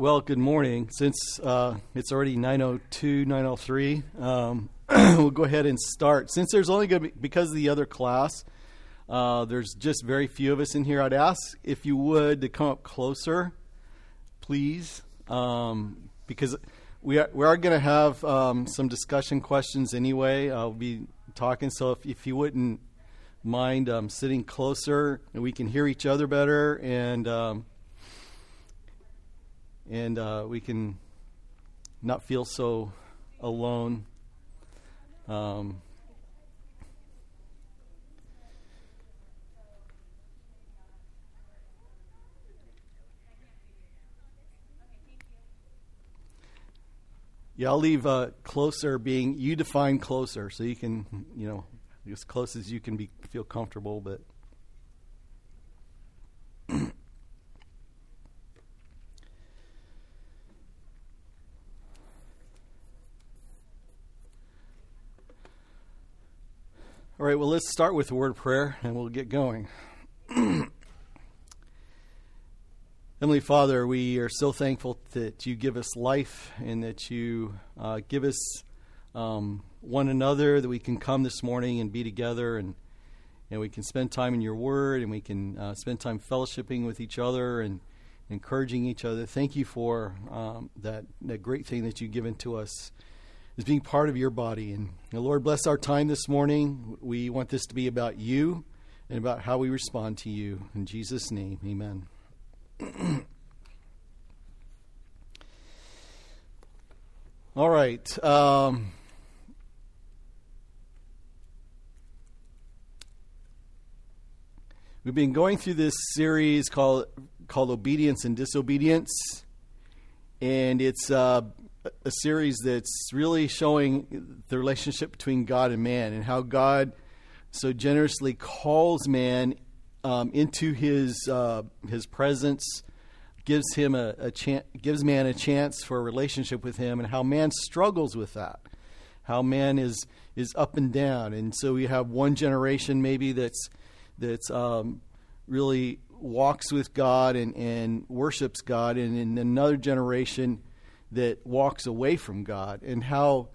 Well, good morning. Since uh, it's already 9:02, 9:03, um, we'll go ahead and start. Since there's only going to be because of the other class, uh, there's just very few of us in here. I'd ask if you would to come up closer, please, um, because we are, we are going to have um, some discussion questions anyway. I'll be talking, so if, if you wouldn't mind um, sitting closer, we can hear each other better, and um, and uh, we can not feel so alone. Um, yeah, I'll leave uh, closer being you define closer, so you can you know as close as you can be feel comfortable, but. All right, well, let's start with a word of prayer and we'll get going. Heavenly Father, we are so thankful that you give us life and that you uh, give us um, one another, that we can come this morning and be together and, and we can spend time in your word and we can uh, spend time fellowshipping with each other and encouraging each other. Thank you for um, that, that great thing that you've given to us as being part of your body. And the Lord, bless our time this morning. We want this to be about you and about how we respond to you. In Jesus' name, amen. All right. Um, we've been going through this series called called Obedience and Disobedience, and it's uh, a series that's really showing the relationship between God and man and how God so generously calls man um, into his uh, his presence, gives him a, a chance, gives man a chance for a relationship with him, and how man struggles with that, how man is is up and down, and so we have one generation maybe that's that's um, really walks with God and, and worships God, and in another generation that walks away from God and how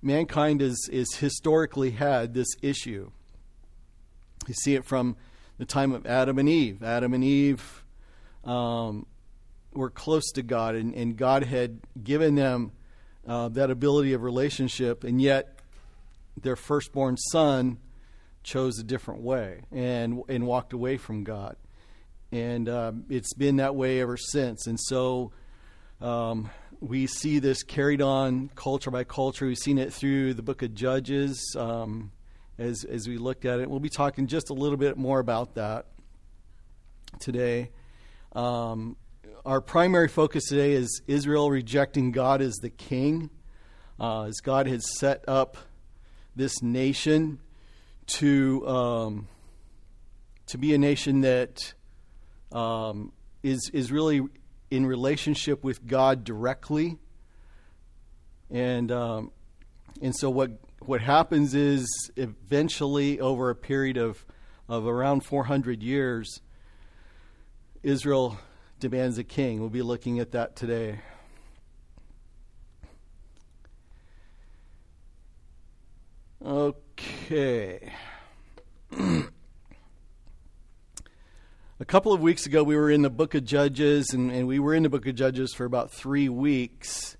mankind is, is historically had this issue. You see it from the time of Adam and Eve. Adam and Eve um, were close to God, and, and God had given them uh, that ability of relationship, and yet their firstborn son chose a different way and and walked away from God, and um, it's been that way ever since. And so um, we see this carried on culture by culture. We've seen it through the book of Judges um, as, as we looked at it. We'll be talking just a little bit more about that today. Um, our primary focus today is Israel rejecting God as the king, uh, as God has set up this nation to um, to be a nation that um, is is really in relationship with God directly. And um, and so what what happens is eventually over a period of of around 400 years, Israel demands a king. We'll be looking at that today. Okay. A couple of weeks ago, we were in the book of Judges, and, and we were in the book of Judges for about three weeks.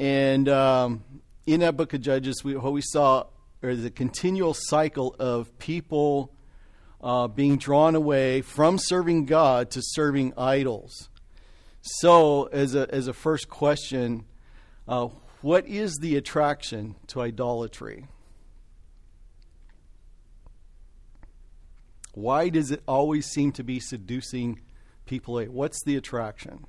And um, in that book of Judges, we, what we saw is a continual cycle of people uh, being drawn away from serving God to serving idols. So, as a, as a first question, uh, what is the attraction to idolatry? Why does it always seem to be seducing people? What's the attraction?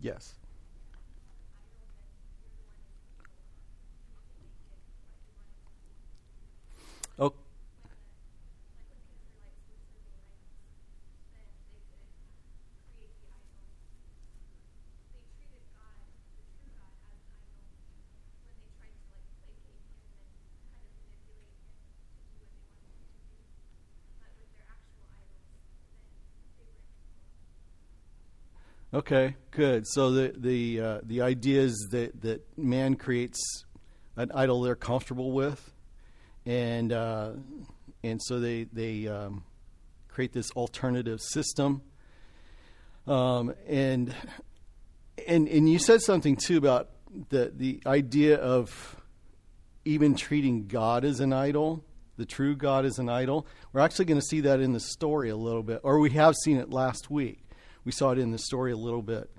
Yes. Okay. Okay, good. So the the uh, the idea is that that man creates an idol they're comfortable with, and uh, and so they they um, create this alternative system. Um, and and and you said something too about the the idea of even treating God as an idol, the true God as an idol. We're actually going to see that in the story a little bit, or we have seen it last week. We saw it in the story a little bit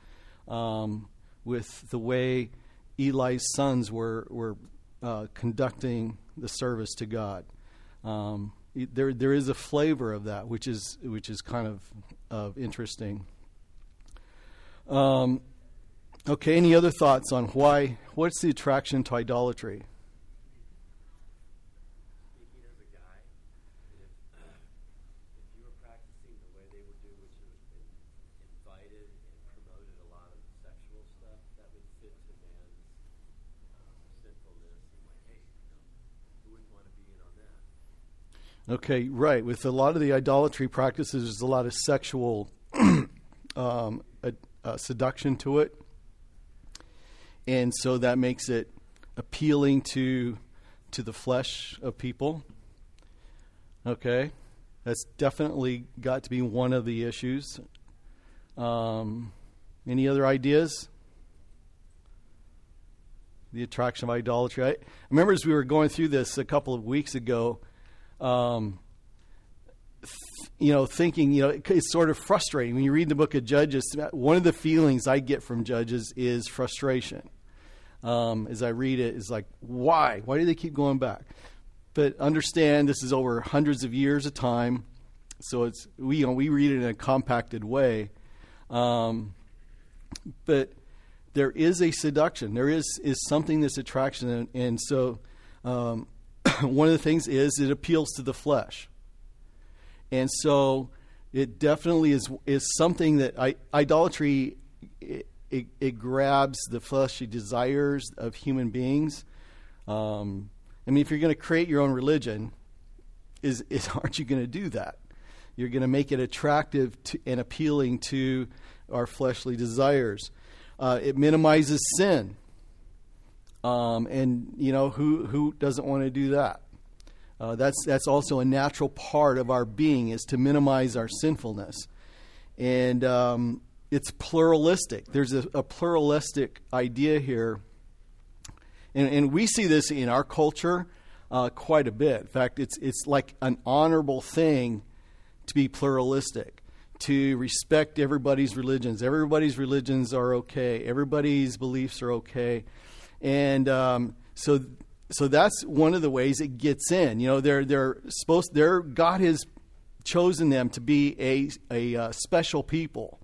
um, with the way Eli's sons were were uh, conducting the service to God. Um, there there is a flavor of that, which is which is kind of of interesting. Um, okay, any other thoughts on why? What's the attraction to idolatry? Okay, right. With a lot of the idolatry practices, there's a lot of sexual um, uh, seduction to it. And so that makes it appealing to to the flesh of people. Okay, that's definitely got to be one of the issues. Um, any other ideas? The attraction of idolatry. I remember as we were going through this a couple of weeks ago um, th- you know, thinking, you know, it, it's sort of frustrating when you read the book of Judges. One of the feelings I get from Judges is frustration. Um, as I read it, is like, why? Why do they keep going back? But understand this is over hundreds of years of time, so it's we you know, we read it in a compacted way. Um, but there is a seduction. There is is something that's attraction, and, and so um, one of the things is it appeals to the flesh. And so it definitely is, is something that I, idolatry, it, it, it, grabs the fleshy desires of human beings. Um, I mean, if you're going to create your own religion, is, is aren't you going to do that? You're going to make it attractive to, and appealing to our fleshly desires. Uh, it minimizes sin. Um, and you know who who doesn't want to do that? Uh, that's that's also a natural part of our being is to minimize our sinfulness, and um, it's pluralistic. There's a, a pluralistic idea here, and, and, we see this in our culture uh, quite a bit. In fact, it's it's like an honorable thing to be pluralistic to respect everybody's religions. Everybody's religions are okay. Everybody's beliefs are okay. And um, so, so that's one of the ways it gets in. You know, they're they're supposed. They're God has chosen them to be a a uh, special people.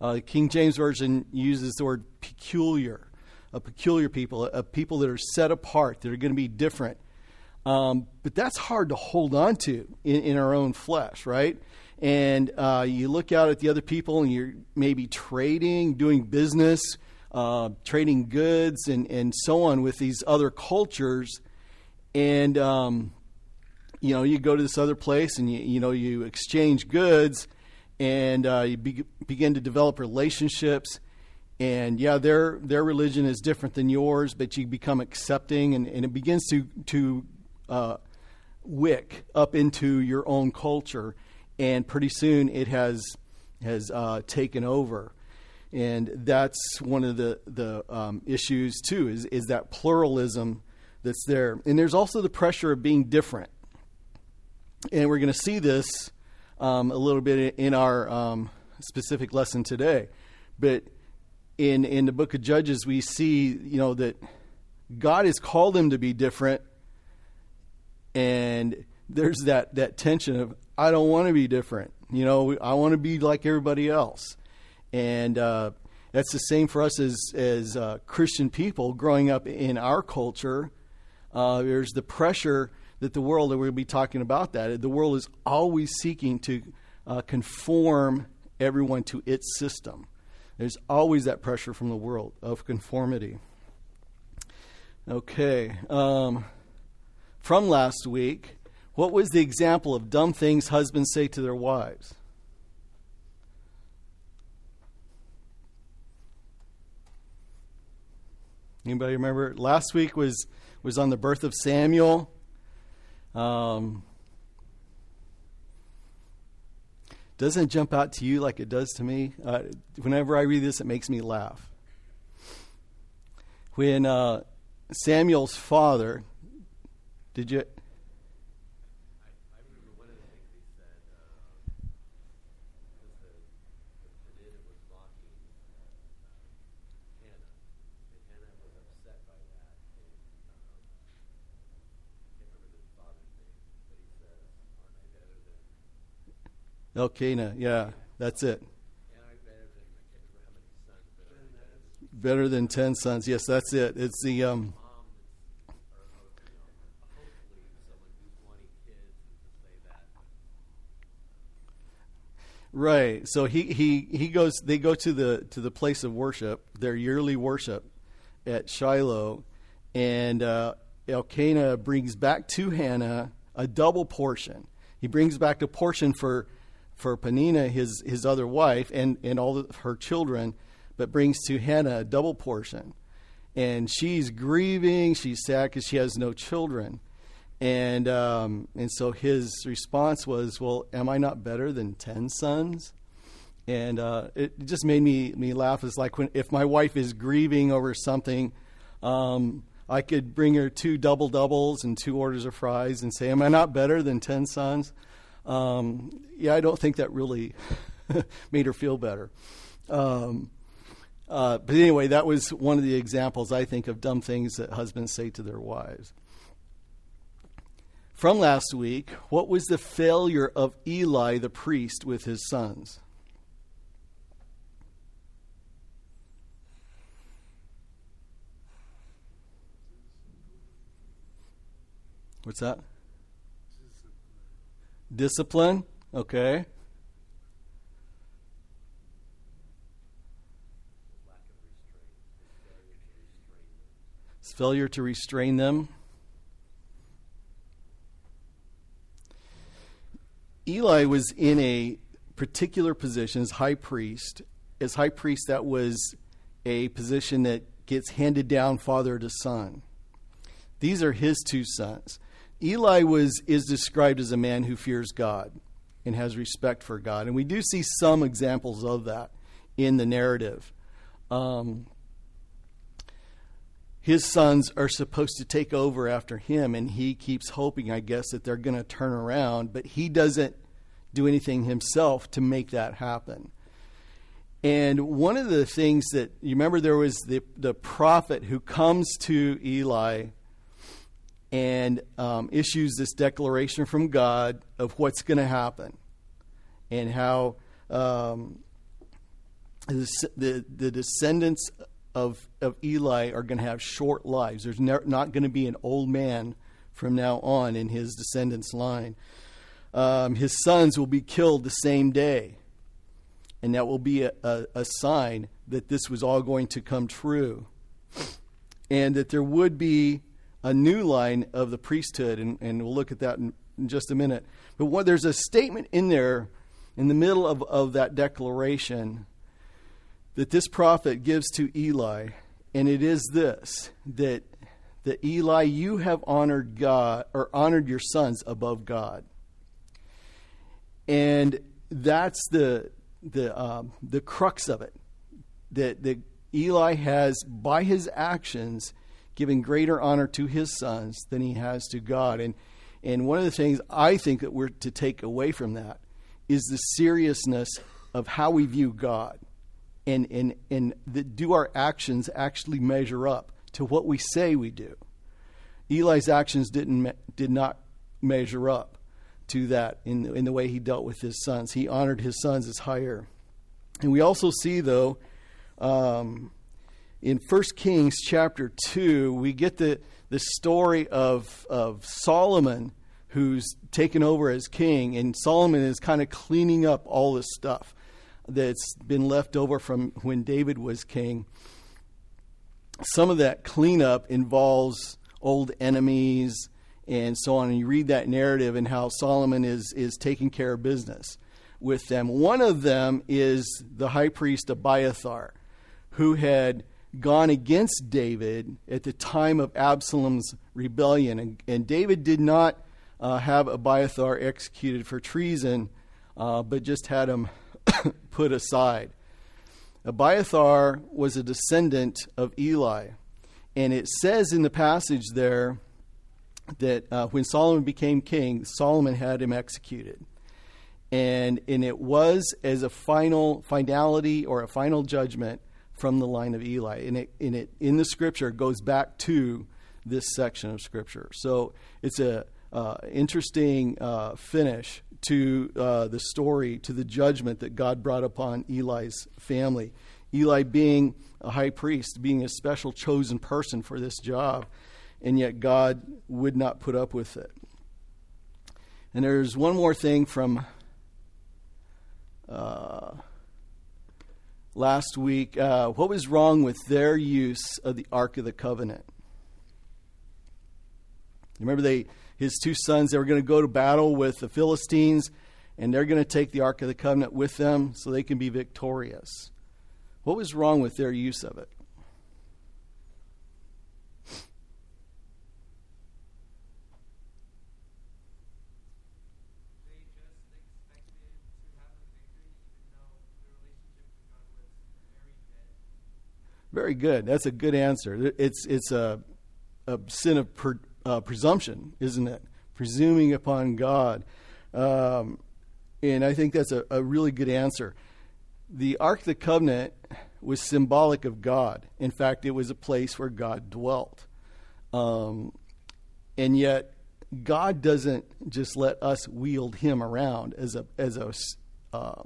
Uh, King James version uses the word peculiar, a peculiar people, a, people that are set apart, that are going to be different. Um, but that's hard to hold on to in, in our own flesh, right? And uh, you look out at the other people, and you're maybe trading, doing business uh, trading goods and, and so on with these other cultures. And, um, you know, you go to this other place and, you, you know, you exchange goods and uh, you be- begin to develop relationships. And yeah, their, their religion is different than yours, but you become accepting and, and it begins to, to uh, wick up into your own culture. And pretty soon it has, has uh, taken over and that's one of the the um, issues too is is that pluralism that's there, and there's also the pressure of being different, and we're going to see this um, a little bit in our um, specific lesson today, but in in the book of Judges we see you know that God has called them to be different, and there's that that tension of I don't want to be different, you know I want to be like everybody else and uh, that's the same for us as as uh, Christian people growing up in our culture. Uh, there's the pressure that the world, and we'll be talking about that. The world is always seeking to uh, conform everyone to its system. There's always that pressure from the world of conformity. Okay. Um, from last week, what was the example of dumb things husbands say to their wives? Anybody remember? Last week was was on the birth of Samuel. Um, doesn't jump out to you like it does to me. Uh, whenever I read this, it makes me laugh. When uh, Samuel's father, did you? Elkanah, yeah, that's it. Better than ten sons. Yes, that's it. It's the um, Right. So he, he, he goes they go to the to the place of worship, their yearly worship at Shiloh, and uh, Elkanah brings back to Hannah a double portion. He brings back a portion for for Penina, his, his other wife, and, and all of her children, but brings to Hannah a double portion. And she's grieving, she's sad because she has no children. And, um, and so his response was, Well, am I not better than 10 sons? And uh, it just made me, me laugh. It's like when, if my wife is grieving over something, um, I could bring her two double doubles and two orders of fries and say, Am I not better than 10 sons? Um, yeah, I don't think that really made her feel better. Um, uh, but anyway, that was one of the examples I think of dumb things that husbands say to their wives. From last week, what was the failure of Eli the priest with his sons? What's that? Discipline, okay. It's failure to restrain them. Eli was in a particular position as high priest. As high priest, that was a position that gets handed down father to son. These are his two sons. Eli was is described as a man who fears God and has respect for God, and we do see some examples of that in the narrative. Um, his sons are supposed to take over after him, and he keeps hoping, I guess, that they're going to turn around, but he doesn't do anything himself to make that happen. And one of the things that you remember, there was the, the prophet who comes to Eli and um, issues this declaration from God of what's going to happen and how um, the, the, descendants of, of Eli are going to have short lives. There's ne- not going to be an old man from now on in his descendants' line. Um, his sons will be killed the same day. And that will be a, a, a sign that this was all going to come true. And that there would be a new line of the priesthood, and, and we'll look at that in, in just a minute. But what, there's a statement in there in the middle of, of that declaration that this prophet gives to Eli, and it is this that that Eli, you have honored God or honored your sons above God. And that's the the um, the crux of it. That that Eli has by his actions giving greater honor to his sons than he has to God. And, and one of the things I think that we're to take away from that is the seriousness of how we view God. And, and, and do our actions actually measure up to what we say we do? Eli's actions didn't, did not measure up to that in, in the way he dealt with his sons. He honored his sons as higher. And we also see, though, um, in 1 Kings chapter 2, we get the, the story of, of Solomon who's taken over as king, and Solomon is kind of cleaning up all this stuff that's been left over from when David was king. Some of that cleanup involves old enemies and so on. And you read that narrative and how Solomon is, is taking care of business with them. One of them is the high priest Abiathar, who had gone against David at the time of Absalom's rebellion. And, and David did not uh, have Abiathar executed for treason, uh, but just had him put aside. Abiathar was a descendant of Eli. And it says in the passage there that uh, when Solomon became king, Solomon had him executed. And, and it was as a final finality or a final judgment from the line of Eli. And it, and it in the scripture goes back to this section of scripture. So it's a uh, interesting uh, finish to uh, the story, to the judgment that God brought upon Eli's family. Eli being a high priest, being a special chosen person for this job, and yet God would not put up with it. And there's one more thing from uh, last week. Uh, what was wrong with their use of the Ark of the Covenant? Remember, they his two sons they were going to go to battle with the Philistines, and they're going to take the Ark of the Covenant with them so they can be victorious. What was wrong with their use of it? Very good. That's a good answer. It's it's a, a sin of per, uh, presumption, isn't it? Presuming upon God, um, and I think that's a, a really good answer. The Ark of the Covenant was symbolic of God. In fact, it was a place where God dwelt, um, and yet God doesn't just let us wield Him around as a as a uh,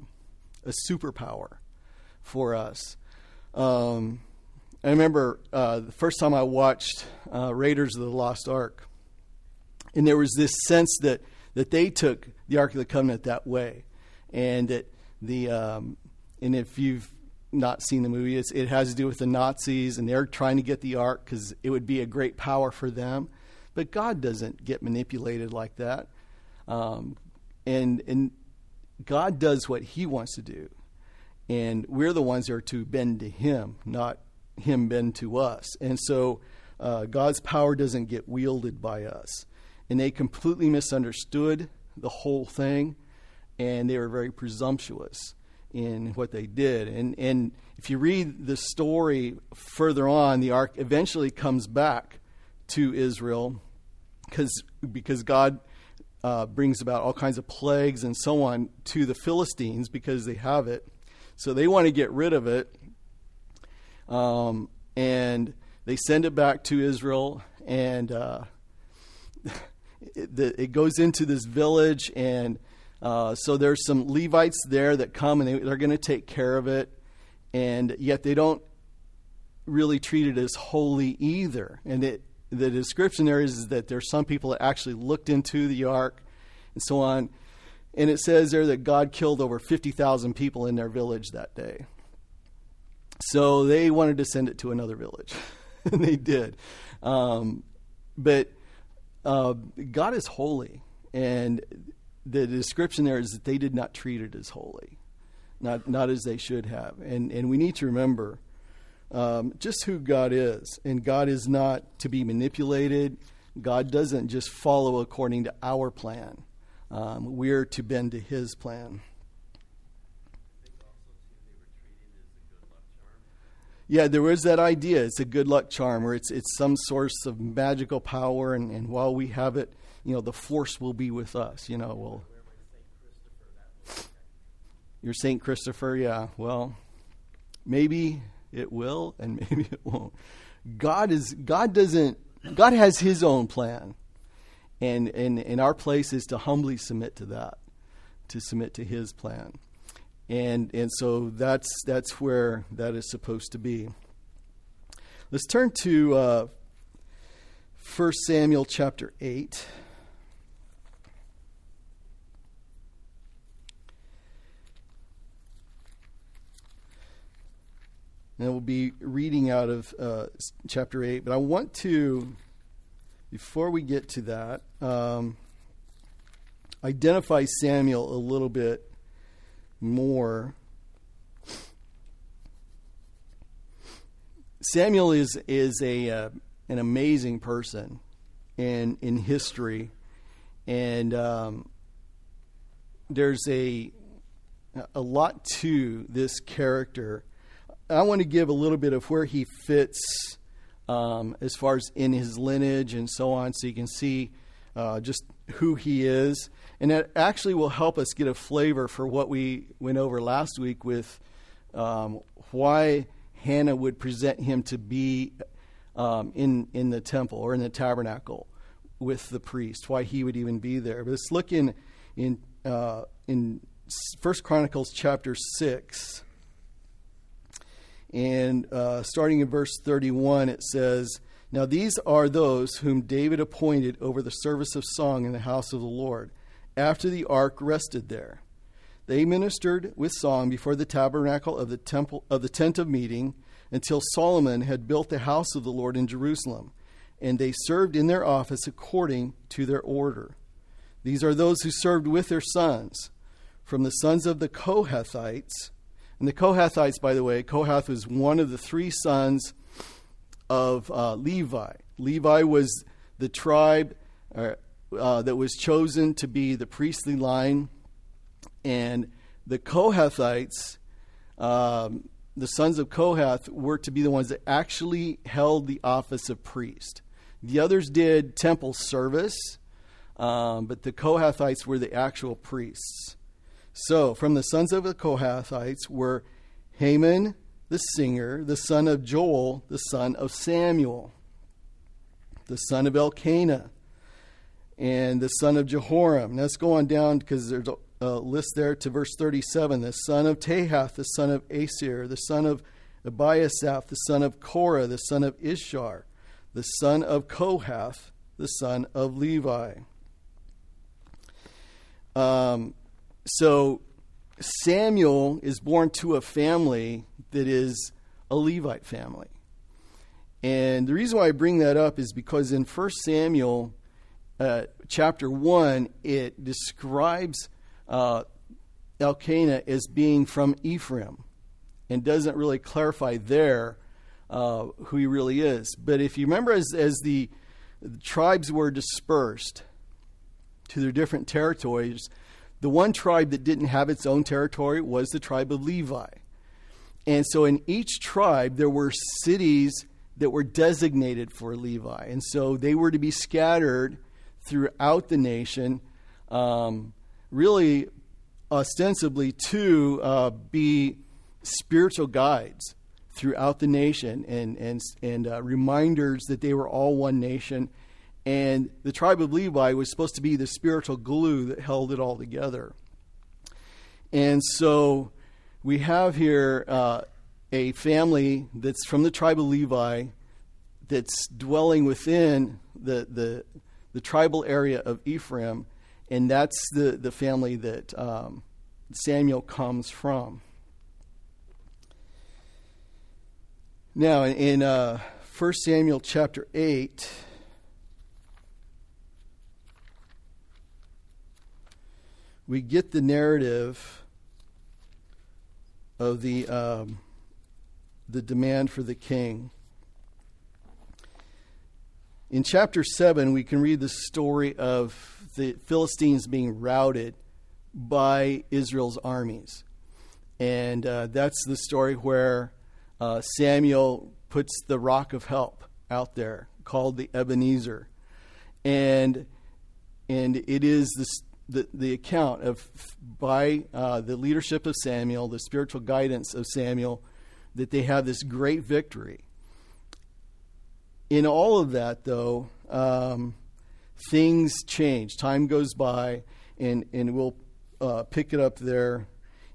a superpower for us. Um, I remember uh, the first time I watched uh, Raiders of the Lost Ark, and there was this sense that, that they took the Ark of the Covenant that way, and that the um, and if you've not seen the movie, it has to do with the Nazis, and they're trying to get the Ark because it would be a great power for them. But God doesn't get manipulated like that, um, and and God does what He wants to do, and we're the ones that are to bend to Him, not him been to us. And so uh, God's power doesn't get wielded by us. And they completely misunderstood the whole thing, and they were very presumptuous in what they did. And, and if you read the story further on, the ark eventually comes back to Israel because because God uh, brings about all kinds of plagues and so on to the Philistines because they have it. So they want to get rid of it um, and they send it back to Israel, and uh, it, it, goes into this village, and uh, so there's some Levites there that come, and they, they're going to take care of it, and yet they don't really treat it as holy either. And it, the description there is, is that there's some people that actually looked into the ark and so on. And it says there that God killed over 50,000 people in their village that day. So they wanted to send it to another village, and they did. Um, but uh, God is holy, and the description there is that they did not treat it as holy, not not as they should have. And and we need to remember um, just who God is, and God is not to be manipulated. God doesn't just follow according to our plan. Um, we're to bend to His plan. Yeah, there was that idea. It's a good luck charm, or it's it's some source of magical power, and, and while we have it, you know, the force will be with us. You know, well, your Saint Christopher, yeah. Well, maybe it will, and maybe it won't. God is God doesn't God has His own plan, and and and our place is to humbly submit to that, to submit to His plan and and so that's that's where that is supposed to be. Let's turn to uh, 1 Samuel chapter 8. And we'll be reading out of uh, chapter 8. But I want to, before we get to that, um, identify Samuel a little bit more. Samuel is is a uh, an amazing person in in history, and um, there's a a lot to this character. I want to give a little bit of where he fits um, as far as in his lineage and so on, so you can see uh, just who he is. And that actually will help us get a flavor for what we went over last week with um, why Hannah would present him to be um, in, in the temple or in the tabernacle with the priest, why he would even be there. But let's look in, in, uh, in 1 Chronicles chapter 6. And uh, starting in verse 31, it says, Now these are those whom David appointed over the service of song in the house of the Lord, after the ark rested there. They ministered with song before the tabernacle of the temple of the tent of meeting until Solomon had built the house of the Lord in Jerusalem, and they served in their office according to their order. These are those who served with their sons from the sons of the Kohathites. And the Kohathites, by the way, Kohath was one of the three sons of uh, Levi. Levi was the tribe uh, uh, that was chosen to be the priestly line. And the Kohathites, um, the sons of Kohath, were to be the ones that actually held the office of priest. The others did temple service, um, but the Kohathites were the actual priests. So, from the sons of the Kohathites were Heman the singer, the son of Joel, the son of Samuel, the son of Elkanah, and the son of Jeroham. Now let's go on down because there's a, list there to verse 37. The son of Tahath, the son of Asir, the son of Ebiasaph, the son of Korah, the son of Izhar, the son of Kohath, the son of Levi. Um, so Samuel is born to a family that is a Levite family. And the reason why I bring that up is because in 1 Samuel uh, chapter 1, it describes uh, Elkanah as being from Ephraim and doesn't really clarify there uh, who he really is. But if you remember, as, as the, the tribes were dispersed to their different territories, the one tribe that didn't have its own territory was the tribe of Levi. And so in each tribe, there were cities that were designated for Levi. And so they were to be scattered throughout the nation, um, really ostensibly to uh, be spiritual guides throughout the nation and, and, and uh, reminders that they were all one nation and the tribe of Levi was supposed to be the spiritual glue that held it all together. And so we have here uh, a family that's from the tribe of Levi that's dwelling within the, the, the tribal area of Ephraim, and that's the, the family that um, Samuel comes from. Now, in uh, 1 Samuel chapter 8, we get the narrative of the um, the demand for the king. In chapter seven, we can read the story of the Philistines being routed by Israel's armies, and uh, that's the story where uh, Samuel puts the rock of help out there, called the Ebenezer, and and it is the, the account of by uh, the leadership of Samuel, the spiritual guidance of Samuel, that they have this great victory. In all of that, though, um, things change. Time goes by, and, and we'll uh, pick it up there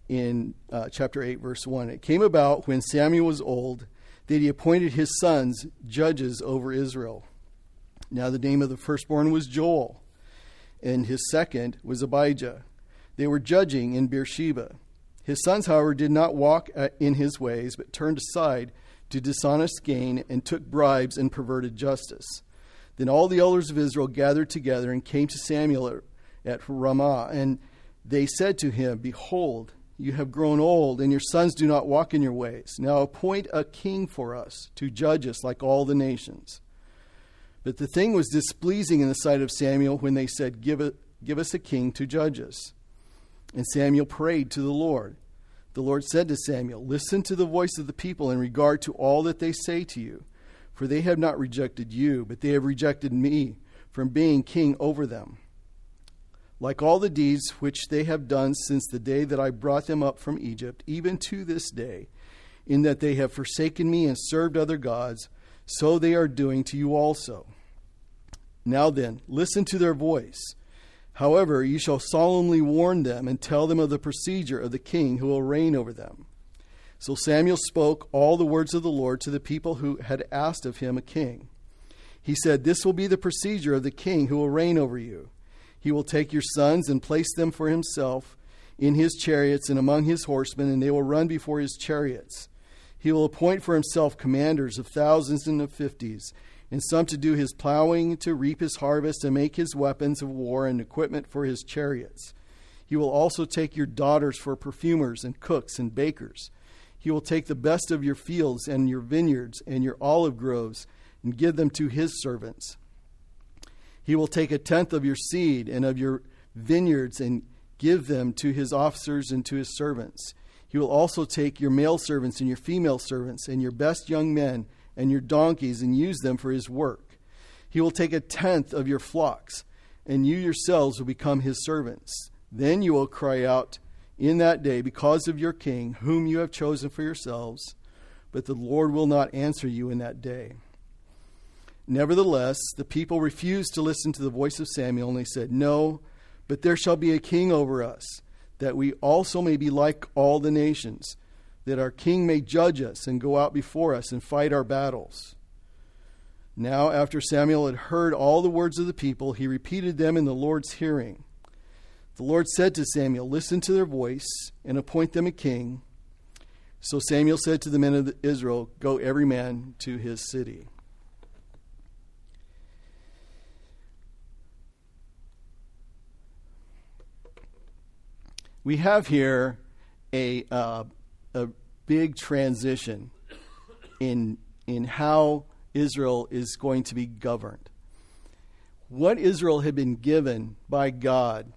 in uh, chapter 8, verse 1. It came about when Samuel was old that he appointed his sons judges over Israel. Now, the name of the firstborn was Joel and his second was Abijah. They were judging in Beersheba. His sons, however, did not walk uh, in his ways, but turned aside to dishonest gain and took bribes and perverted justice. Then all the elders of Israel gathered together and came to Samuel at Ramah, and they said to him, Behold, you have grown old, and your sons do not walk in your ways. Now appoint a king for us to judge us like all the nations. But the thing was displeasing in the sight of Samuel when they said, Give, it, give us a king to judge us. And Samuel prayed to the Lord. The Lord said to Samuel, Listen to the voice of the people in regard to all that they say to you, for they have not rejected you, but they have rejected me from being king over them. Like all the deeds which they have done since the day that I brought them up from Egypt, even to this day, in that they have forsaken me and served other gods, so they are doing to you also. Now then, listen to their voice. However, you shall solemnly warn them and tell them of the procedure of the king who will reign over them. So Samuel spoke all the words of the Lord to the people who had asked of him a king. He said, This will be the procedure of the king who will reign over you. He will take your sons and place them for himself in his chariots and among his horsemen, and they will run before his chariots. He will appoint for himself commanders of thousands and of fifties, and some to do his plowing, to reap his harvest, and make his weapons of war and equipment for his chariots. He will also take your daughters for perfumers and cooks and bakers. He will take the best of your fields and your vineyards and your olive groves and give them to his servants. He will take a tenth of your seed and of your vineyards and give them to his officers and to his servants. He will also take your male servants and your female servants and your best young men and your donkeys and use them for his work. He will take a tenth of your flocks, and you yourselves will become his servants. Then you will cry out in that day because of your king, whom you have chosen for yourselves, but the Lord will not answer you in that day. Nevertheless, the people refused to listen to the voice of Samuel, and they said, No, but there shall be a king over us that we also may be like all the nations, that our king may judge us and go out before us and fight our battles. Now, after Samuel had heard all the words of the people, he repeated them in the Lord's hearing. The Lord said to Samuel, Listen to their voice and appoint them a king. So Samuel said to the men of Israel, Go every man to his city. we have here a, uh, big transition in, in how Israel is going to be governed. What Israel had been given by God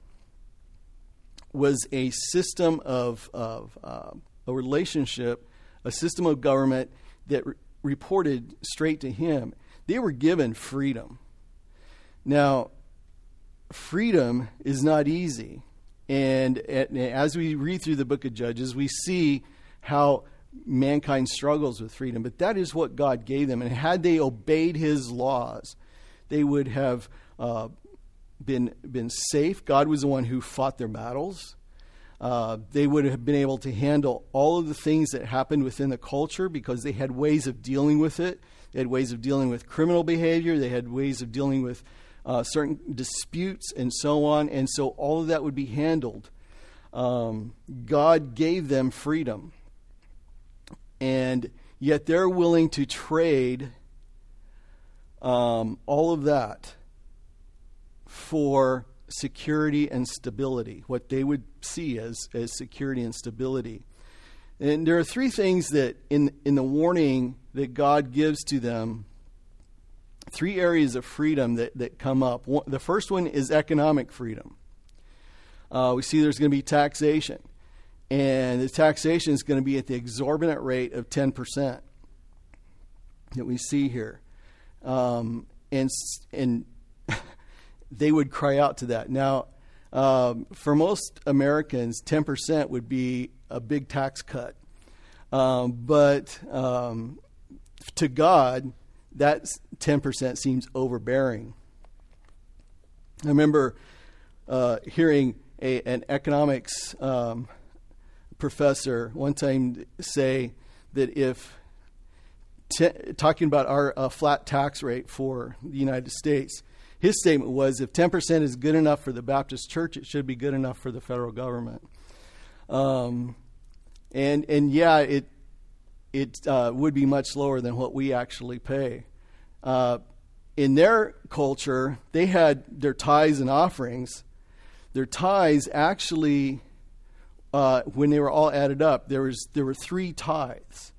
was a system of, of uh, a relationship, a system of government that re- reported straight to Him. They were given freedom. Now, freedom is not easy. And as we read through the book of Judges, we see how mankind struggles with freedom. But that is what God gave them. And had they obeyed his laws, they would have uh, been, been safe. God was the one who fought their battles. Uh, they would have been able to handle all of the things that happened within the culture because they had ways of dealing with it. They had ways of dealing with criminal behavior. They had ways of dealing with uh, certain disputes, and so on. And so all of that would be handled. Um, God gave them freedom. And yet they're willing to trade um, all of that for security and stability, what they would see as, as security and stability. And there are three things that in, in the warning that God gives to them three areas of freedom that, that come up. One, the first one is economic freedom. Uh, we see there's going to be taxation, and the taxation is going to be at the exorbitant rate of 10% that we see here. Um, and, and they would cry out to that. Now, um, for most Americans, 10% would be a big tax cut. Um, but um, to God, that 10% seems overbearing. I remember uh, hearing a, an economics um, professor one time say that if t- talking about our uh, flat tax rate for the United States, his statement was if 10% is good enough for the Baptist church, it should be good enough for the federal government. Um, and, and yeah, it, it uh, would be much lower than what we actually pay. Uh, in their culture, they had their tithes and offerings. Their tithes actually uh, when they were all added up, there was there were three tithes,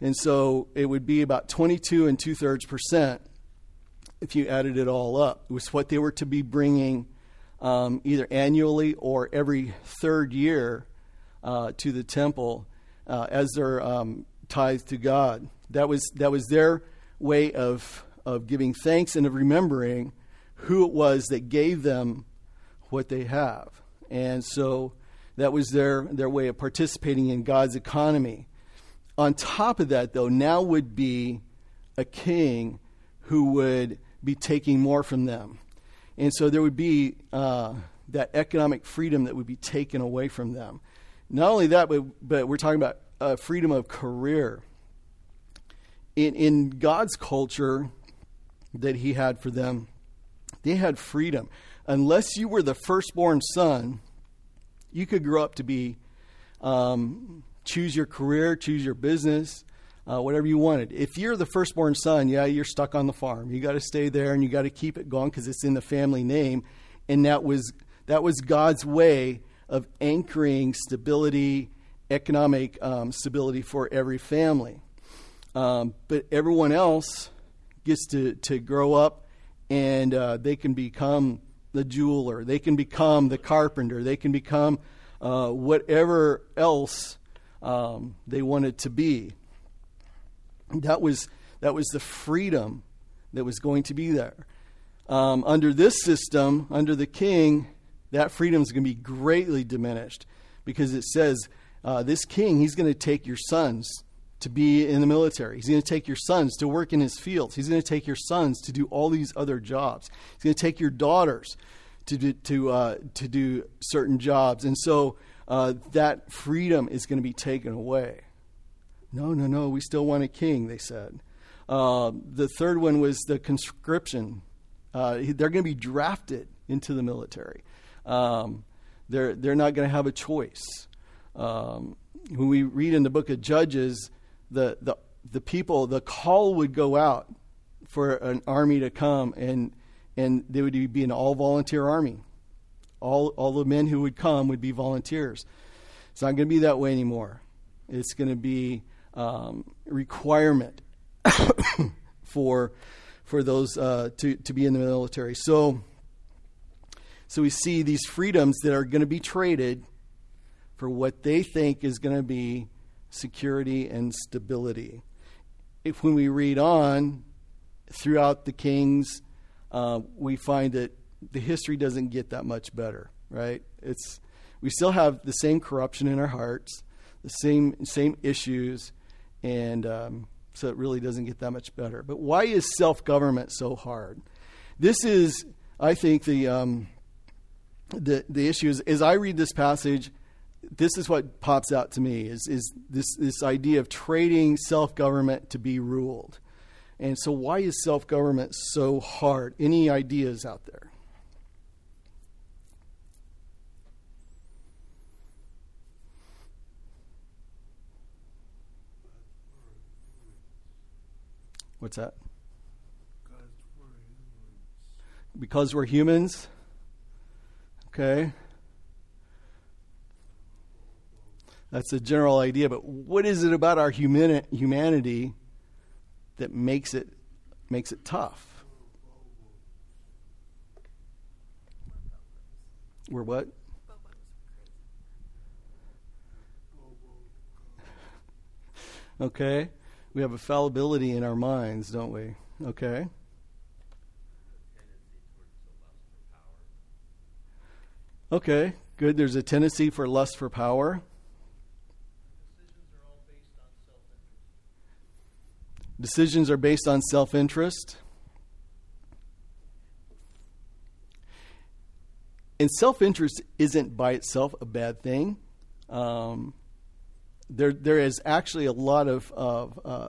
and so it would be about 22 and two thirds percent if you added it all up. It was what they were to be bringing um, either annually or every third year uh, to the temple uh, as their um, tithe to God. That was that was their way of of giving thanks and of remembering who it was that gave them what they have. And so that was their, their way of participating in God's economy. On top of that, though, now would be a king who would be taking more from them. And so there would be uh, that economic freedom that would be taken away from them. Not only that, but, but we're talking about uh, freedom of career. In, in God's culture that He had for them, they had freedom. Unless you were the firstborn son, you could grow up to be, um, choose your career, choose your business, uh, whatever you wanted. If you're the firstborn son, yeah, you're stuck on the farm. You got to stay there and you got to keep it going because it's in the family name. And that was that was God's way of anchoring stability, economic um, stability for every family. Um, but everyone else gets to, to grow up and uh, they can become the jeweler, they can become the carpenter, they can become uh, whatever else um, they wanted to be. That was, that was the freedom that was going to be there. Um, under this system, under the king, that freedom is going to be greatly diminished because it says uh, this king, he's going to take your sons to be in the military. He's going to take your sons to work in his fields. He's going to take your sons to do all these other jobs. He's going to take your daughters to do, to, uh, to do certain jobs. And so uh, that freedom is going to be taken away. No, no, no, we still want a king, they said. Uh, the third one was the conscription. Uh, they're going to be drafted into the military. Um, they're, they're not going to have a choice. Um, when we read in the book of Judges, the, the, the people, the call would go out for an army to come, and, and they would be an all volunteer army. All, all the men who would come would be volunteers. It's not going to be that way anymore. It's going to be um, requirement for for those uh, to to be in the military. So so we see these freedoms that are going to be traded for what they think is going to be security and stability. If when we read on throughout the kings, uh, we find that the history doesn't get that much better. Right? It's we still have the same corruption in our hearts, the same same issues and um, so it really doesn't get that much better. But why is self government so hard? This is, I think, the um, the the issue is. As I read this passage, this is what pops out to me: is is this this idea of trading self government to be ruled. And so, why is self government so hard? Any ideas out there? What's that? Because we're humans. Okay. That's a general idea, but what is it about our humani- humanity that makes it makes it tough? We're what? okay we have a fallibility in our minds, don't we? Okay. Okay, good. There's a tendency for lust for power. Decisions are based on self interest. And self interest isn't by itself a bad thing. Um, there there is actually a lot of, of uh,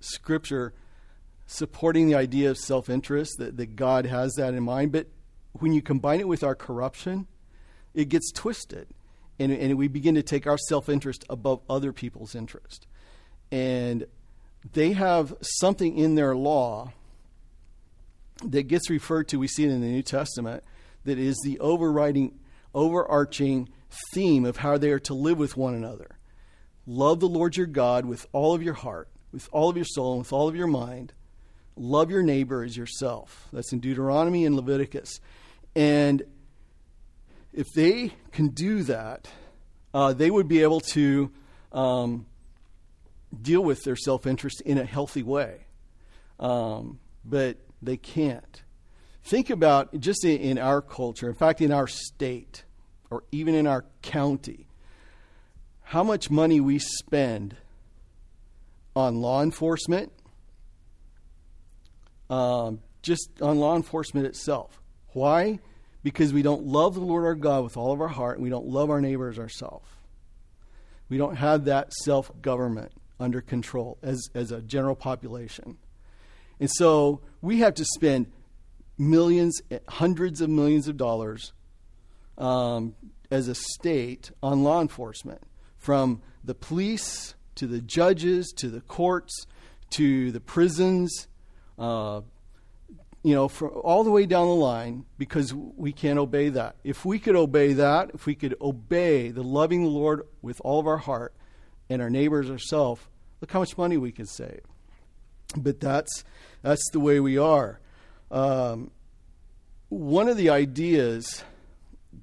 scripture supporting the idea of self interest that, that God has that in mind. But when you combine it with our corruption, it gets twisted. And, and we begin to take our self interest above other people's interest. And they have something in their law that gets referred to, we see it in the New Testament, that is the overriding, overarching theme of how they are to live with one another. Love the Lord your God with all of your heart, with all of your soul, and with all of your mind. Love your neighbor as yourself. That's in Deuteronomy and Leviticus. And if they can do that, uh, they would be able to um, deal with their self interest in a healthy way. Um, but they can't. Think about just in, our culture, in fact, in our state, or even in our county, how much money we spend on law enforcement, um, just on law enforcement itself. Why? Because we don't love the Lord our God with all of our heart, and we don't love our neighbors ourselves. We don't have that self government under control as, as a general population. And so we have to spend millions, hundreds of millions of dollars um, as a state on law enforcement from the police to the judges to the courts to the prisons, uh, you know, for all the way down the line because we can't obey that. If we could obey that, if we could obey the loving Lord with all of our heart and our neighbors ourselves, look how much money we can save. But that's that's the way we are. Um, one of the ideas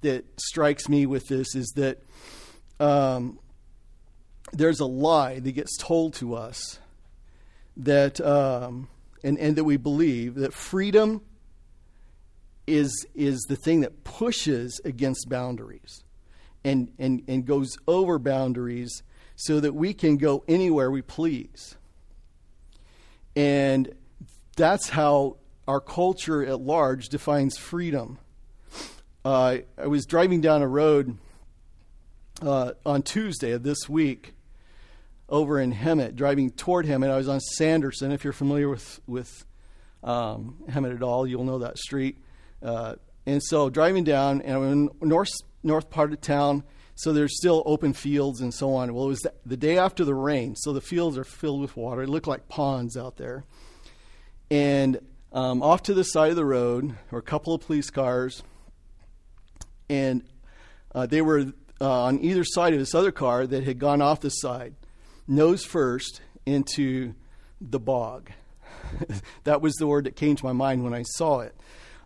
that strikes me with this is that um, there's a lie that gets told to us that um, and, and that we believe that freedom is is the thing that pushes against boundaries and, and, and goes over boundaries so that we can go anywhere we please. And that's how our culture at large defines freedom. Uh, I was driving down a road uh, on Tuesday of this week, over in Hemet, driving toward Hemet. I was on Sanderson. If you're familiar with with um, Hemet at all, you'll know that street. Uh, and so driving down, and I'm in north north part of town. So there's still open fields and so on. Well, it was the, day after the rain, so the fields are filled with water. It looked like ponds out there. And um, off to the side of the road were a couple of police cars, and uh, they were uh, on either side of this other car that had gone off the side nose first into the bog. that was the word that came to my mind when I saw it.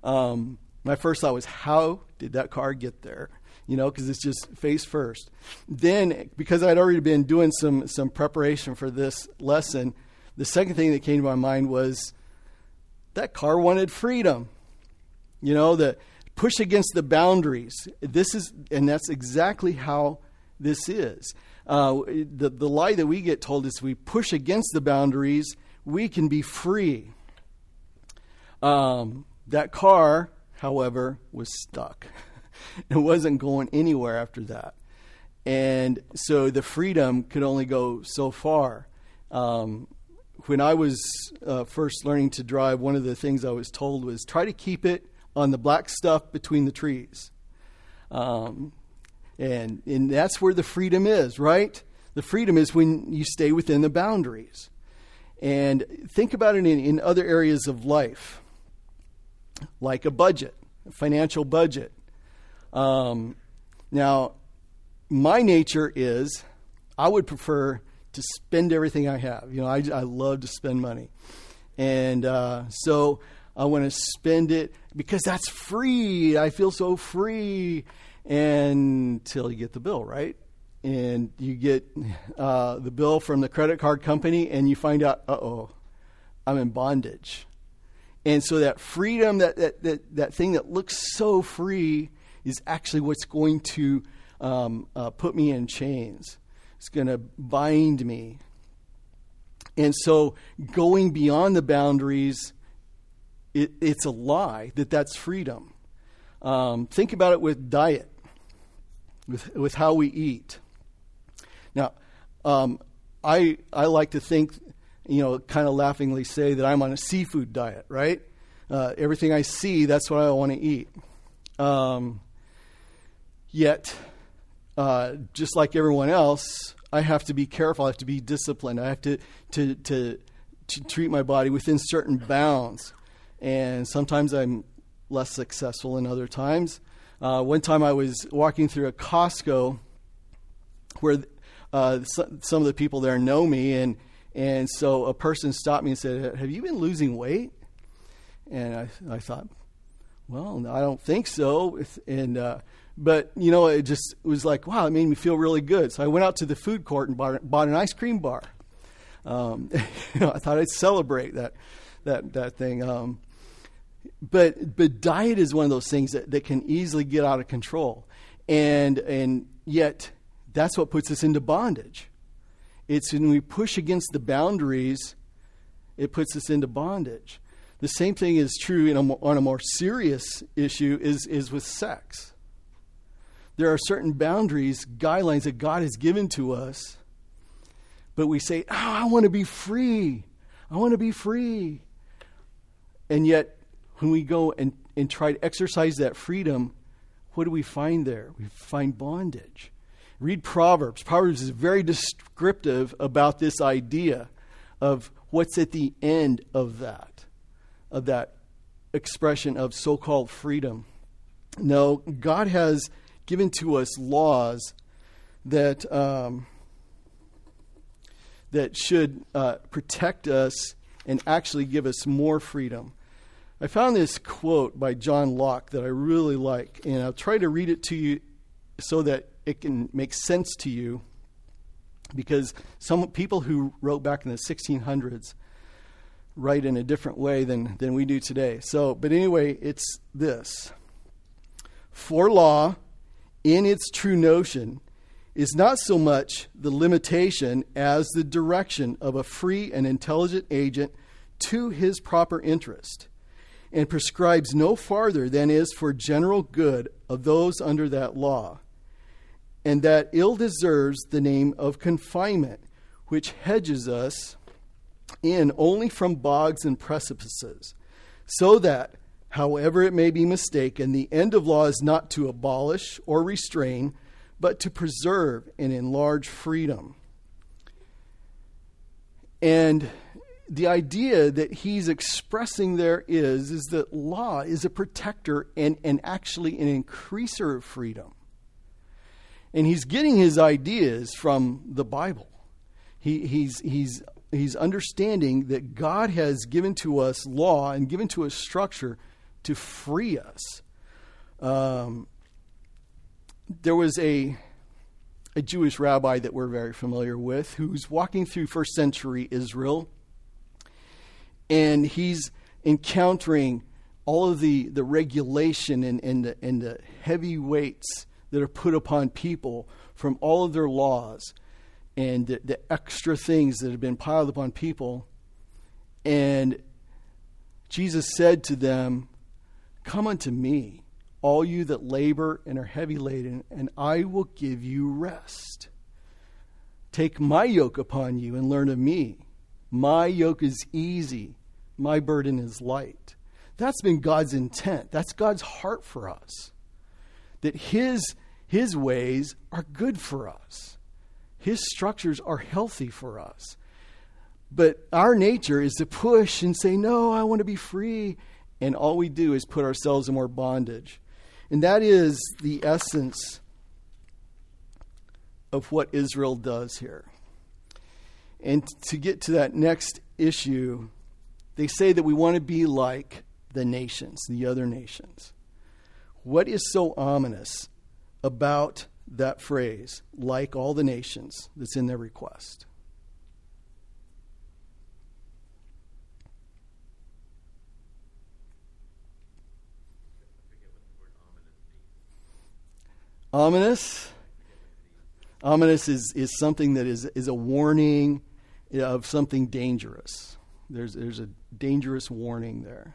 Um, my first thought was, how did that car get there? You know, because it's just face first. Then, because I'd already been doing some some preparation for this lesson, the second thing that came to my mind was that car wanted freedom. You know, the push against the boundaries. This is, and that's exactly how this is. Uh, the, the lie that we get told is we push against the boundaries, we can be free. Um, that car, however, was stuck. it wasn't going anywhere after that. And so the freedom could only go so far. Um, when I was uh, first learning to drive, one of the things I was told was try to keep it on the black stuff between the trees. Um, and, and that's where the freedom is, right? The freedom is when you stay within the boundaries. And think about it in, in other areas of life, like a budget, a financial budget. Um, now, my nature is I would prefer to spend everything I have. You know, I, I love to spend money. And uh, so I want to spend it because that's free. I feel so free until you get the bill, right? And you get uh, the bill from the credit card company, and you find out, uh oh, I'm in bondage. And so that freedom, that, that, that, that thing that looks so free, is actually what's going to um, uh, put me in chains. It's going to bind me. And so going beyond the boundaries, it, it's a lie that that's freedom. Um, think about it with diet with, with how we eat. Now, um, I, I like to think, you know, kind of laughingly say that I'm on a seafood diet, right? Uh, everything I see, that's what I want to eat. Um, yet, uh, just like everyone else, I have to be careful. I have to be disciplined. I have to, to, to, to treat my body within certain bounds. And sometimes I'm less successful than other times. Uh, one time I was walking through a Costco where uh, some of the people there know me, and and so a person stopped me and said, "Have you been losing weight?" And I, I thought, well, I don't think so. And uh, but you know, it just was like, wow, it made me feel really good. So I went out to the food court and bought, bought an ice cream bar. Um, you know, I thought I'd celebrate that that that thing. Um, but but diet is one of those things that, that can easily get out of control, and and yet that's what puts us into bondage. It's when we push against the boundaries, it puts us into bondage. The same thing is true a, on a more serious issue is, is with sex. There are certain boundaries, guidelines that God has given to us, but we say, Oh, I want to be free. I want to be free. And yet, when we go and, and try to exercise that freedom, what do we find there? We find bondage. Read Proverbs. Proverbs is very descriptive about this idea of what's at the end of that, of that expression of so called freedom. No, God has given to us laws that, um, that should uh, protect us and actually give us more freedom. I found this quote by John Locke that I really like, and I'll try to read it to you so that it can make sense to you because some people who wrote back in the 1600s write in a different way than, than we do today. So, but anyway, it's this. For law, in its true notion, is not so much the limitation as the direction of a free and intelligent agent to his proper interest, and prescribes no farther than is for general good of those under that law and that ill deserves the name of confinement, which hedges us in only from bogs and precipices, so that, however it may be mistaken, the end of law is not to abolish or restrain, but to preserve and enlarge freedom. And the idea that he's expressing there is, is that law is a protector and, and actually an increaser of freedom. And he's getting his ideas from the Bible. He, he's, he's, he's understanding that God has given to us law and given to us structure to free us. Um, there was a, a Jewish rabbi that we're very familiar with who's walking through first century Israel, and he's encountering all of the, the regulation and, and, the, and the heavy weights that are put upon people from all of their laws and the, the extra things that have been piled upon people. And Jesus said to them, Come unto me, all you that labor and are heavy laden, and I will give you rest. Take my yoke upon you and learn of me. My yoke is easy, my burden is light. That's been God's intent. That's God's heart for us. That His his ways are good for us, His structures are healthy for us. But our nature is to push and say, No, I want to be free. And all we do is put ourselves in more bondage. And that is the essence of what Israel does here. And to get to that next issue, they say that we want to be like the nations, the other nations. What is so ominous about that phrase, like all the nations, that's in their request. Ominous. Ominous is, is something that is, is a warning of something dangerous. There's, there's a dangerous warning there.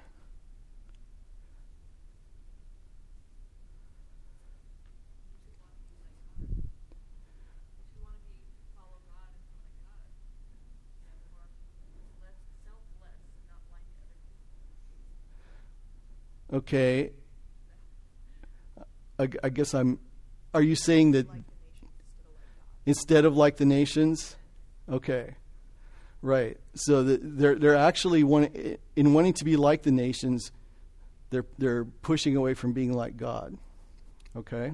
Okay. I, I guess I'm. Are you saying that instead of like the nations? Okay. Right. So the, they're they're actually wanting, in wanting to be like the nations, they're they're pushing away from being like God. Okay.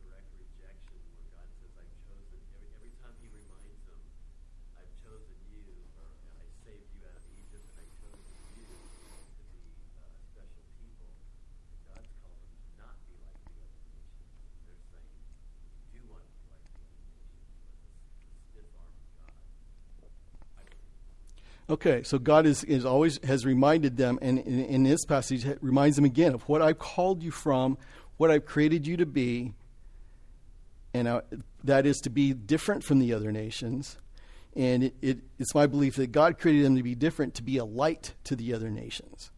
direct rejection where God says, I've chosen, every, every time he reminds them, I've chosen you, or I saved you out of Egypt, and I've chosen you to be uh, special people. God's called them to not be like the other nations. They're saying, you do want to be like the other nations, but the stiff arm of God. I believe. Okay, so God is, is always has reminded them, and in, in this passage reminds them again of what I've called you from, what I've created you to be, and uh, that is to be different from the other nations. And it, it, it's my belief that God created them to be different, to be a light to the other nations,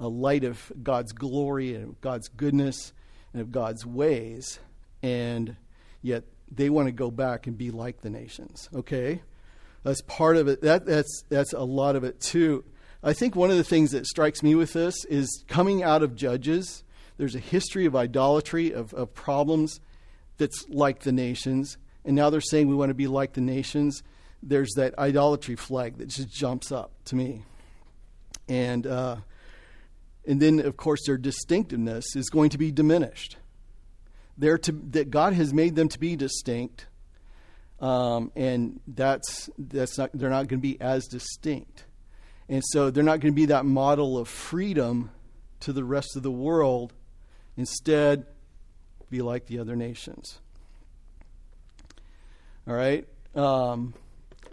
a light of God's glory and of God's goodness and of God's ways, and yet they want to go back and be like the nations. Okay. That's part of it. That, that's, that's a lot of it, too. I think one of the things that strikes me with this is coming out of Judges, there's a history of idolatry, of, of problems that's like the nations. And now they're saying we want to be like the nations. There's that idolatry flag that just jumps up to me. And, uh, and then, of course, their distinctiveness is going to be diminished. They're to, that God has made them to be distinct um, and that's that's not they're not going to be as distinct, and so they're not going to be that model of freedom to the rest of the world. Instead, be like the other nations. All right. Um,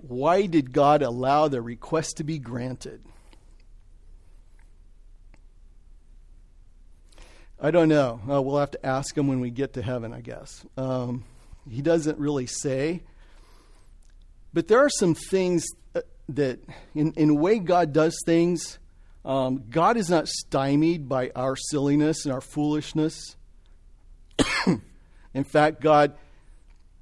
why did God allow the request to be granted? I don't know. Uh, we'll have to ask him when we get to heaven, I guess. Um, he doesn't really say. But there are some things uh, that, in, in the way God does things, um, God is not stymied by our silliness and our foolishness. in fact, God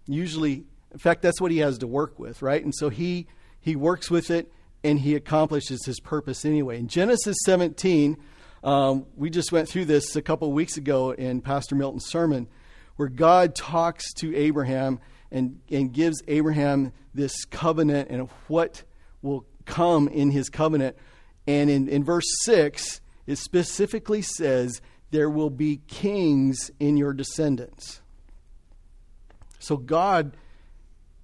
usually, in fact, that's what He has to work with, right? And so He He works with it and He accomplishes His purpose anyway. In Genesis 17, um, we just went through this a couple of weeks ago in Pastor Milton's sermon, where God talks to Abraham and, and gives Abraham this covenant and what will come in his covenant. And in, in verse 6, it specifically says, There will be kings in your descendants. So God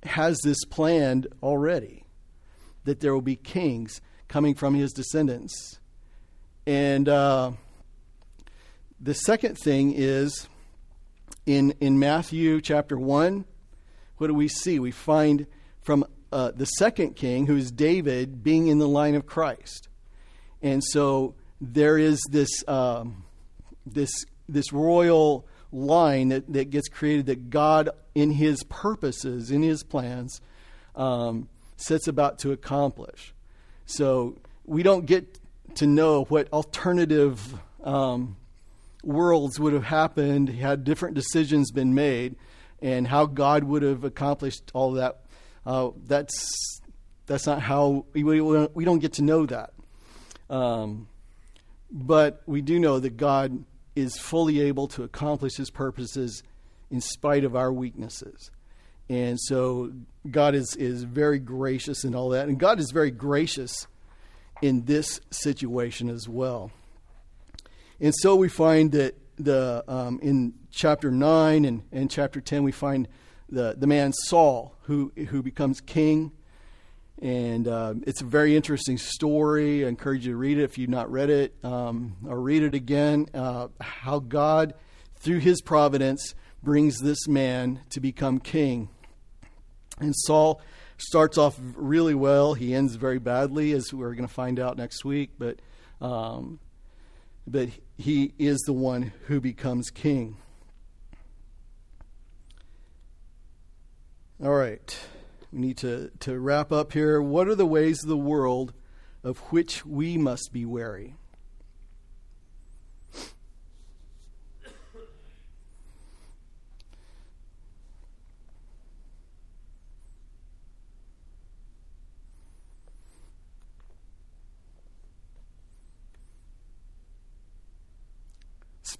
has this planned already that there will be kings coming from his descendants. And uh, the second thing is in, in Matthew chapter 1, what do we see? We find from uh, the second king, who is David, being in the line of Christ. And so there is this, um, this, this royal line that, that gets created that God, in his purposes, in his plans, um, sets about to accomplish. So we don't get to know what alternative um, worlds would have happened had different decisions been made and how God would have accomplished all that. Uh, that's that's not how we, we, don't get to know that. Um, but we do know that God is fully able to accomplish his purposes in spite of our weaknesses. And so God is, is very gracious in all that. And God is very gracious in this situation as well. And so we find that the um, in chapter 9 and, and chapter 10 we find the, the man saul who, who becomes king. And uh, it's a very interesting story. I encourage you to read it if you've not read it um, or read it again. Uh, how god through his providence brings this man to become king. And saul starts off really well. He ends very badly as we're going to find out next week but um, but he is the one who becomes king. All right. We need to, to wrap up here. What are the ways of the world of which we must be wary?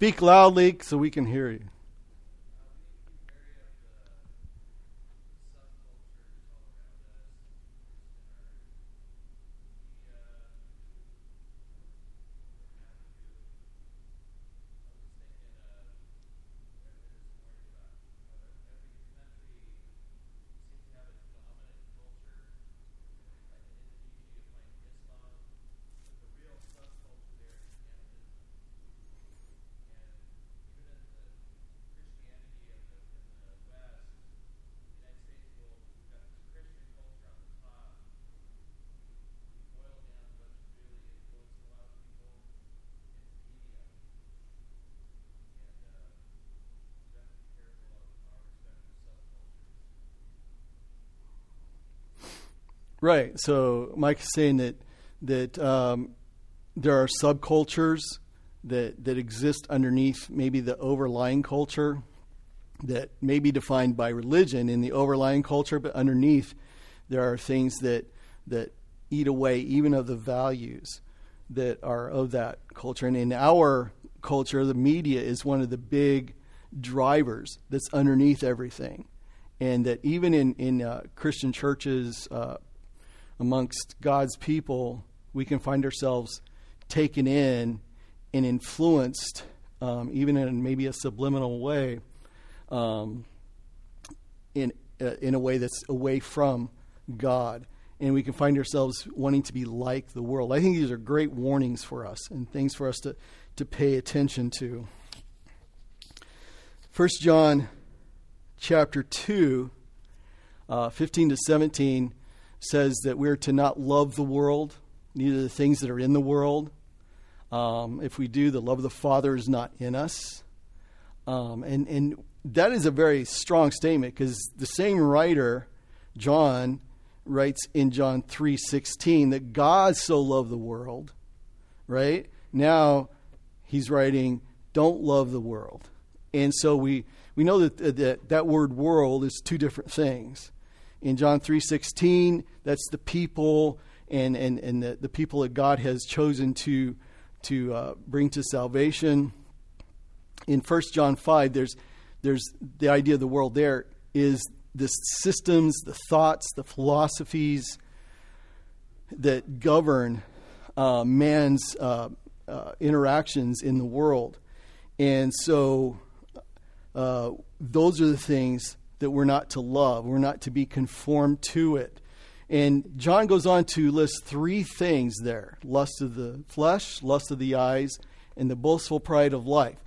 Speak loudly so we can hear you. Right. So Mike is saying that that um, there are subcultures that that exist underneath maybe the overlying culture that may be defined by religion in the overlying culture, but underneath there are things that that eat away even of the values that are of that culture. And in our culture, the media is one of the big drivers that's underneath everything. And that even in, in uh, Christian churches, uh, amongst God's people, we can find ourselves taken in and influenced, um, even in maybe a subliminal way, um, in, uh, in a way that's away from God and we can find ourselves wanting to be like the world. I think these are great warnings for us and things for us to, to pay attention to. 1 John chapter 2, uh, 15 to 17 says that we're to not love the world, neither the things that are in the world. Um, if we do, the love of the Father is not in us. Um, and, and that is a very strong statement because the same writer, John, writes in John 3:16 that God so loved the world, right? Now he's writing don't love the world. And so we we know that that, that word world is two different things. In John 3:16, that's the people and and and the, the people that God has chosen to to uh, bring to salvation. In 1 John 5, there's there's the idea of the world there is the systems, the thoughts, the philosophies that govern uh, man's uh, uh, interactions in the world. And so uh, those are the things that we're not to love. We're not to be conformed to it. And John goes on to list three things there lust of the flesh, lust of the eyes, and the boastful pride of life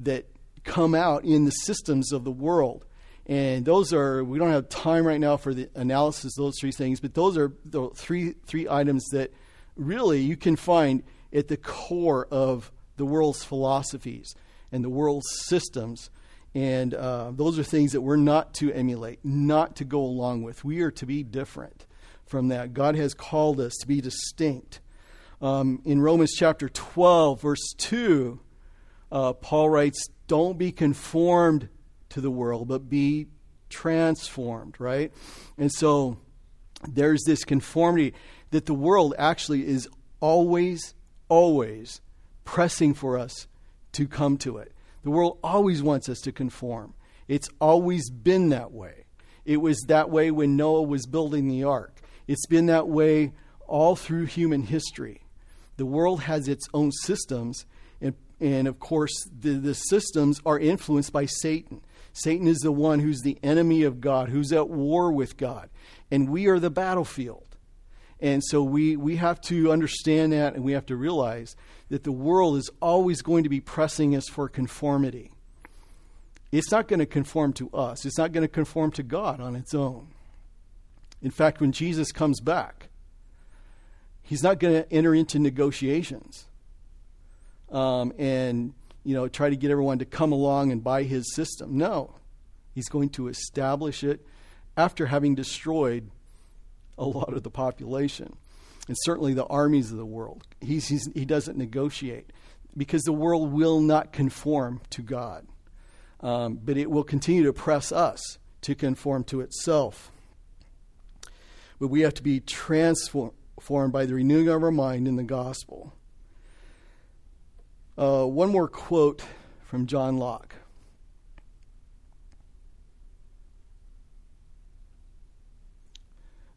that come out in the systems of the world. And those are, we don't have time right now for the analysis of those three things, but those are the three, three items that really you can find at the core of the world's philosophies and the world's systems. And uh, those are things that we're not to emulate, not to go along with. We are to be different from that. God has called us to be distinct. Um, in Romans chapter 12, verse 2, uh, Paul writes, Don't be conformed to the world, but be transformed, right? And so there's this conformity that the world actually is always, always pressing for us to come to it. The world always wants us to conform. It's always been that way. It was that way when Noah was building the ark. It's been that way all through human history. The world has its own systems, and, and of course, the, the systems are influenced by Satan. Satan is the one who's the enemy of God, who's at war with God. And we are the battlefield. And so we, we have to understand that and we have to realize that the world is always going to be pressing us for conformity. It's not going to conform to us, it's not going to conform to God on its own. In fact, when Jesus comes back, he's not going to enter into negotiations um, and you know, try to get everyone to come along and buy his system. No. He's going to establish it after having destroyed a lot of the population and certainly the armies of the world. He's, he's, he doesn't negotiate because the world will not conform to God, um, but it will continue to press us to conform to itself. But we have to be transformed by the renewing of our mind in the gospel. Uh, one more quote from John Locke.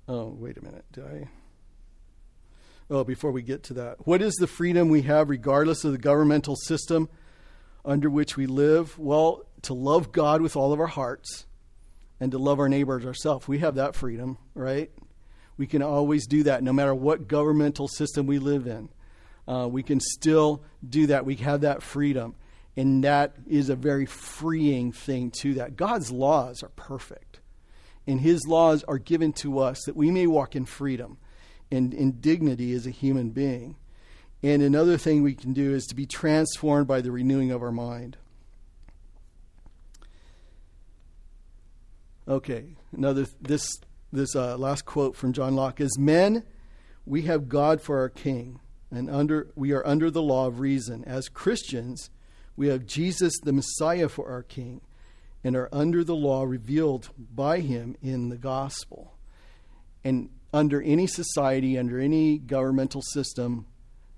Oh, wait a minute. Do I? Oh, before we get to that. What is the freedom we have, regardless of the governmental system under which we live? Well, to love God with all of our hearts and to love our neighbors ourselves. We have that freedom, right? We can always do that no matter what governmental system we live in uh, we can still do that. We have that freedom. And that is a very freeing thing to that. God's laws are perfect. And his laws are given to us that we may walk in freedom and in dignity as a human being. And another thing we can do is to be transformed by the renewing of our mind. Okay, another this this uh, last quote from John Locke As men, we have God for our king, and under, we are under the law of reason. As Christians, we have Jesus the Messiah for our king, and are under the law revealed by him in the gospel. And under any society, under any governmental system,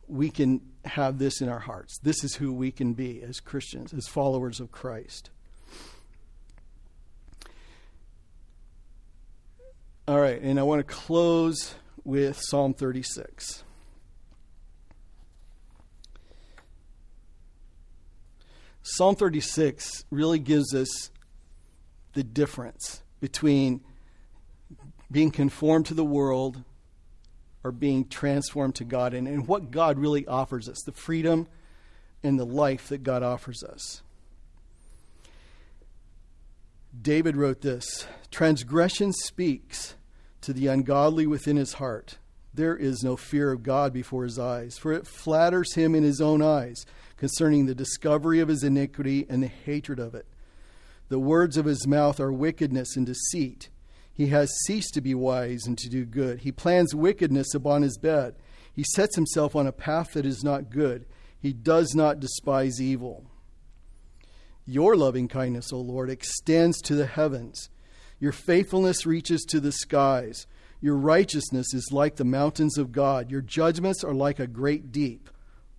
we can have this in our hearts. This is who we can be as Christians, as followers of Christ. All right, and I want to close with Psalm 36. Psalm 36 really gives us the difference between being conformed to the world or being transformed to God and, and what God really offers us the freedom and the life that God offers us. David wrote this Transgression speaks to the ungodly within his heart. There is no fear of God before his eyes, for it flatters him in his own eyes concerning the discovery of his iniquity and the hatred of it. The words of his mouth are wickedness and deceit. He has ceased to be wise and to do good. He plans wickedness upon his bed. He sets himself on a path that is not good. He does not despise evil. Your loving kindness, O Lord, extends to the heavens. Your faithfulness reaches to the skies. Your righteousness is like the mountains of God. Your judgments are like a great deep.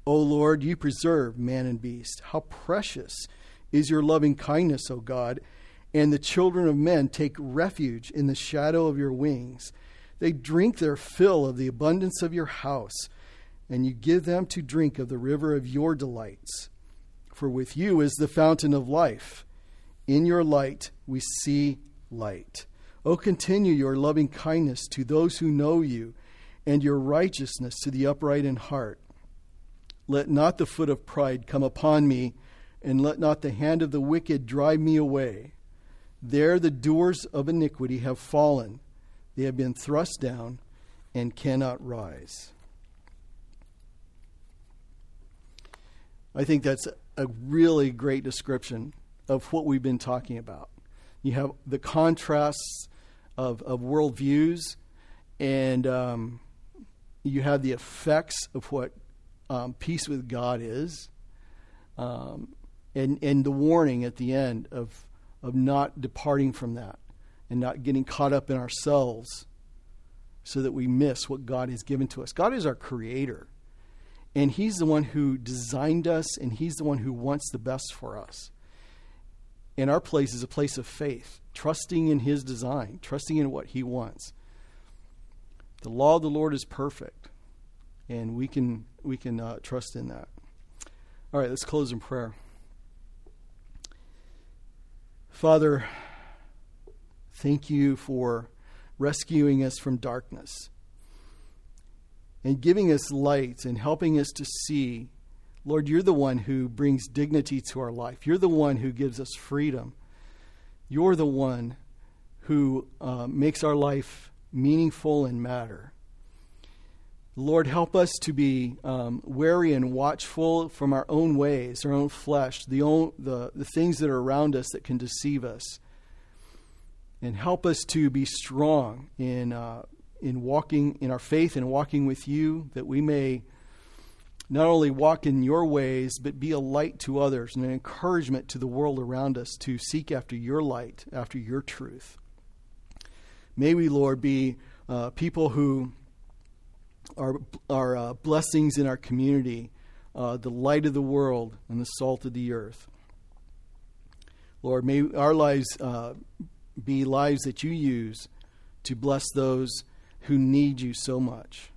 O Lord, you preserve man and beast. How precious is your loving kindness, O God, and the children of men take refuge in the shadow of your wings. They drink their fill of the abundance of your house, and you give them to drink of the river of your delights. For with you is the fountain of life. In your light we see light. O continue your loving kindness to those who know you, and your righteousness to the upright in heart. Let not the foot of pride come upon me, and let not the hand of the wicked drive me away. There the doers of iniquity have fallen, they have been thrust down and cannot rise. I think that's a really great description of what we've been talking about. You have the contrasts of, of worldviews, and um, you have the effects of what um, peace with God is, um, and and the warning at the end of of not departing from that and not getting caught up in ourselves, so that we miss what God has given to us. God is our Creator, and He's the one who designed us, and He's the one who wants the best for us. And our place is a place of faith, trusting in His design, trusting in what He wants. The law of the Lord is perfect, and we can we can uh, trust in that. All right, let's close in prayer. Father, thank you for rescuing us from darkness and giving us light and helping us to see. Lord, you're the one who brings dignity to our life. You're the one who gives us freedom. You're the one who uh, makes our life meaningful and matter. Lord, help us to be um, wary and watchful from our own ways, our own flesh, the, own, the, the things that are around us that can deceive us. And help us to be strong in, uh, in walking in our faith and walking with you, that we may not only walk in your ways, but be a light to others and an encouragement to the world around us to seek after your light, after your truth. May we, Lord, be uh, people who our, our uh, blessings in our community, uh, the light of the world, and the salt of the earth. Lord, may our lives uh, be lives that you use to bless those who need you so much.